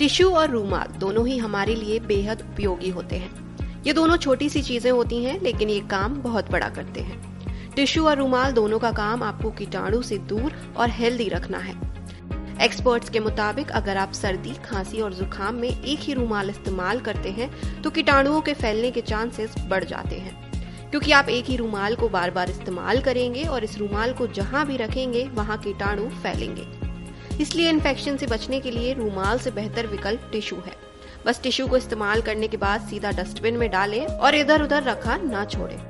Tissue और रूमाल दोनों ही हमारे लिए बेहद उपयोगी होते हैं। ये दोनों छोटी सी चीज़ें होती हैं, लेकिन ये काम बहुत बड़ा करते हैं। टिश्यू और रूमाल दोनों का काम आपको कीटाणु से दूर और हेल्दी रखना है। एक्सपर्ट्स के मुताबिक, अगर आप सर्दी, खांसी और जुकाम में एक ही रूमाल इस्तेमाल करते हैं तो कीटाणुओं के फैलने के चांसेस बढ़ जाते हैं। क्योंकि आप एक ही रूमाल को बार बार इस्तेमाल करेंगे और इस रूमाल को जहाँ भी रखेंगे, वहाँ कीटाणु फैलेंगे। इसलिए इन्फेक्शन से बचने के लिए रूमाल से बेहतर विकल्प टिश्यू है। बस टिश्यू को इस्तेमाल करने के बाद सीधा डस्टबिन में डालें और इधर उधर रखा ना छोड़ें।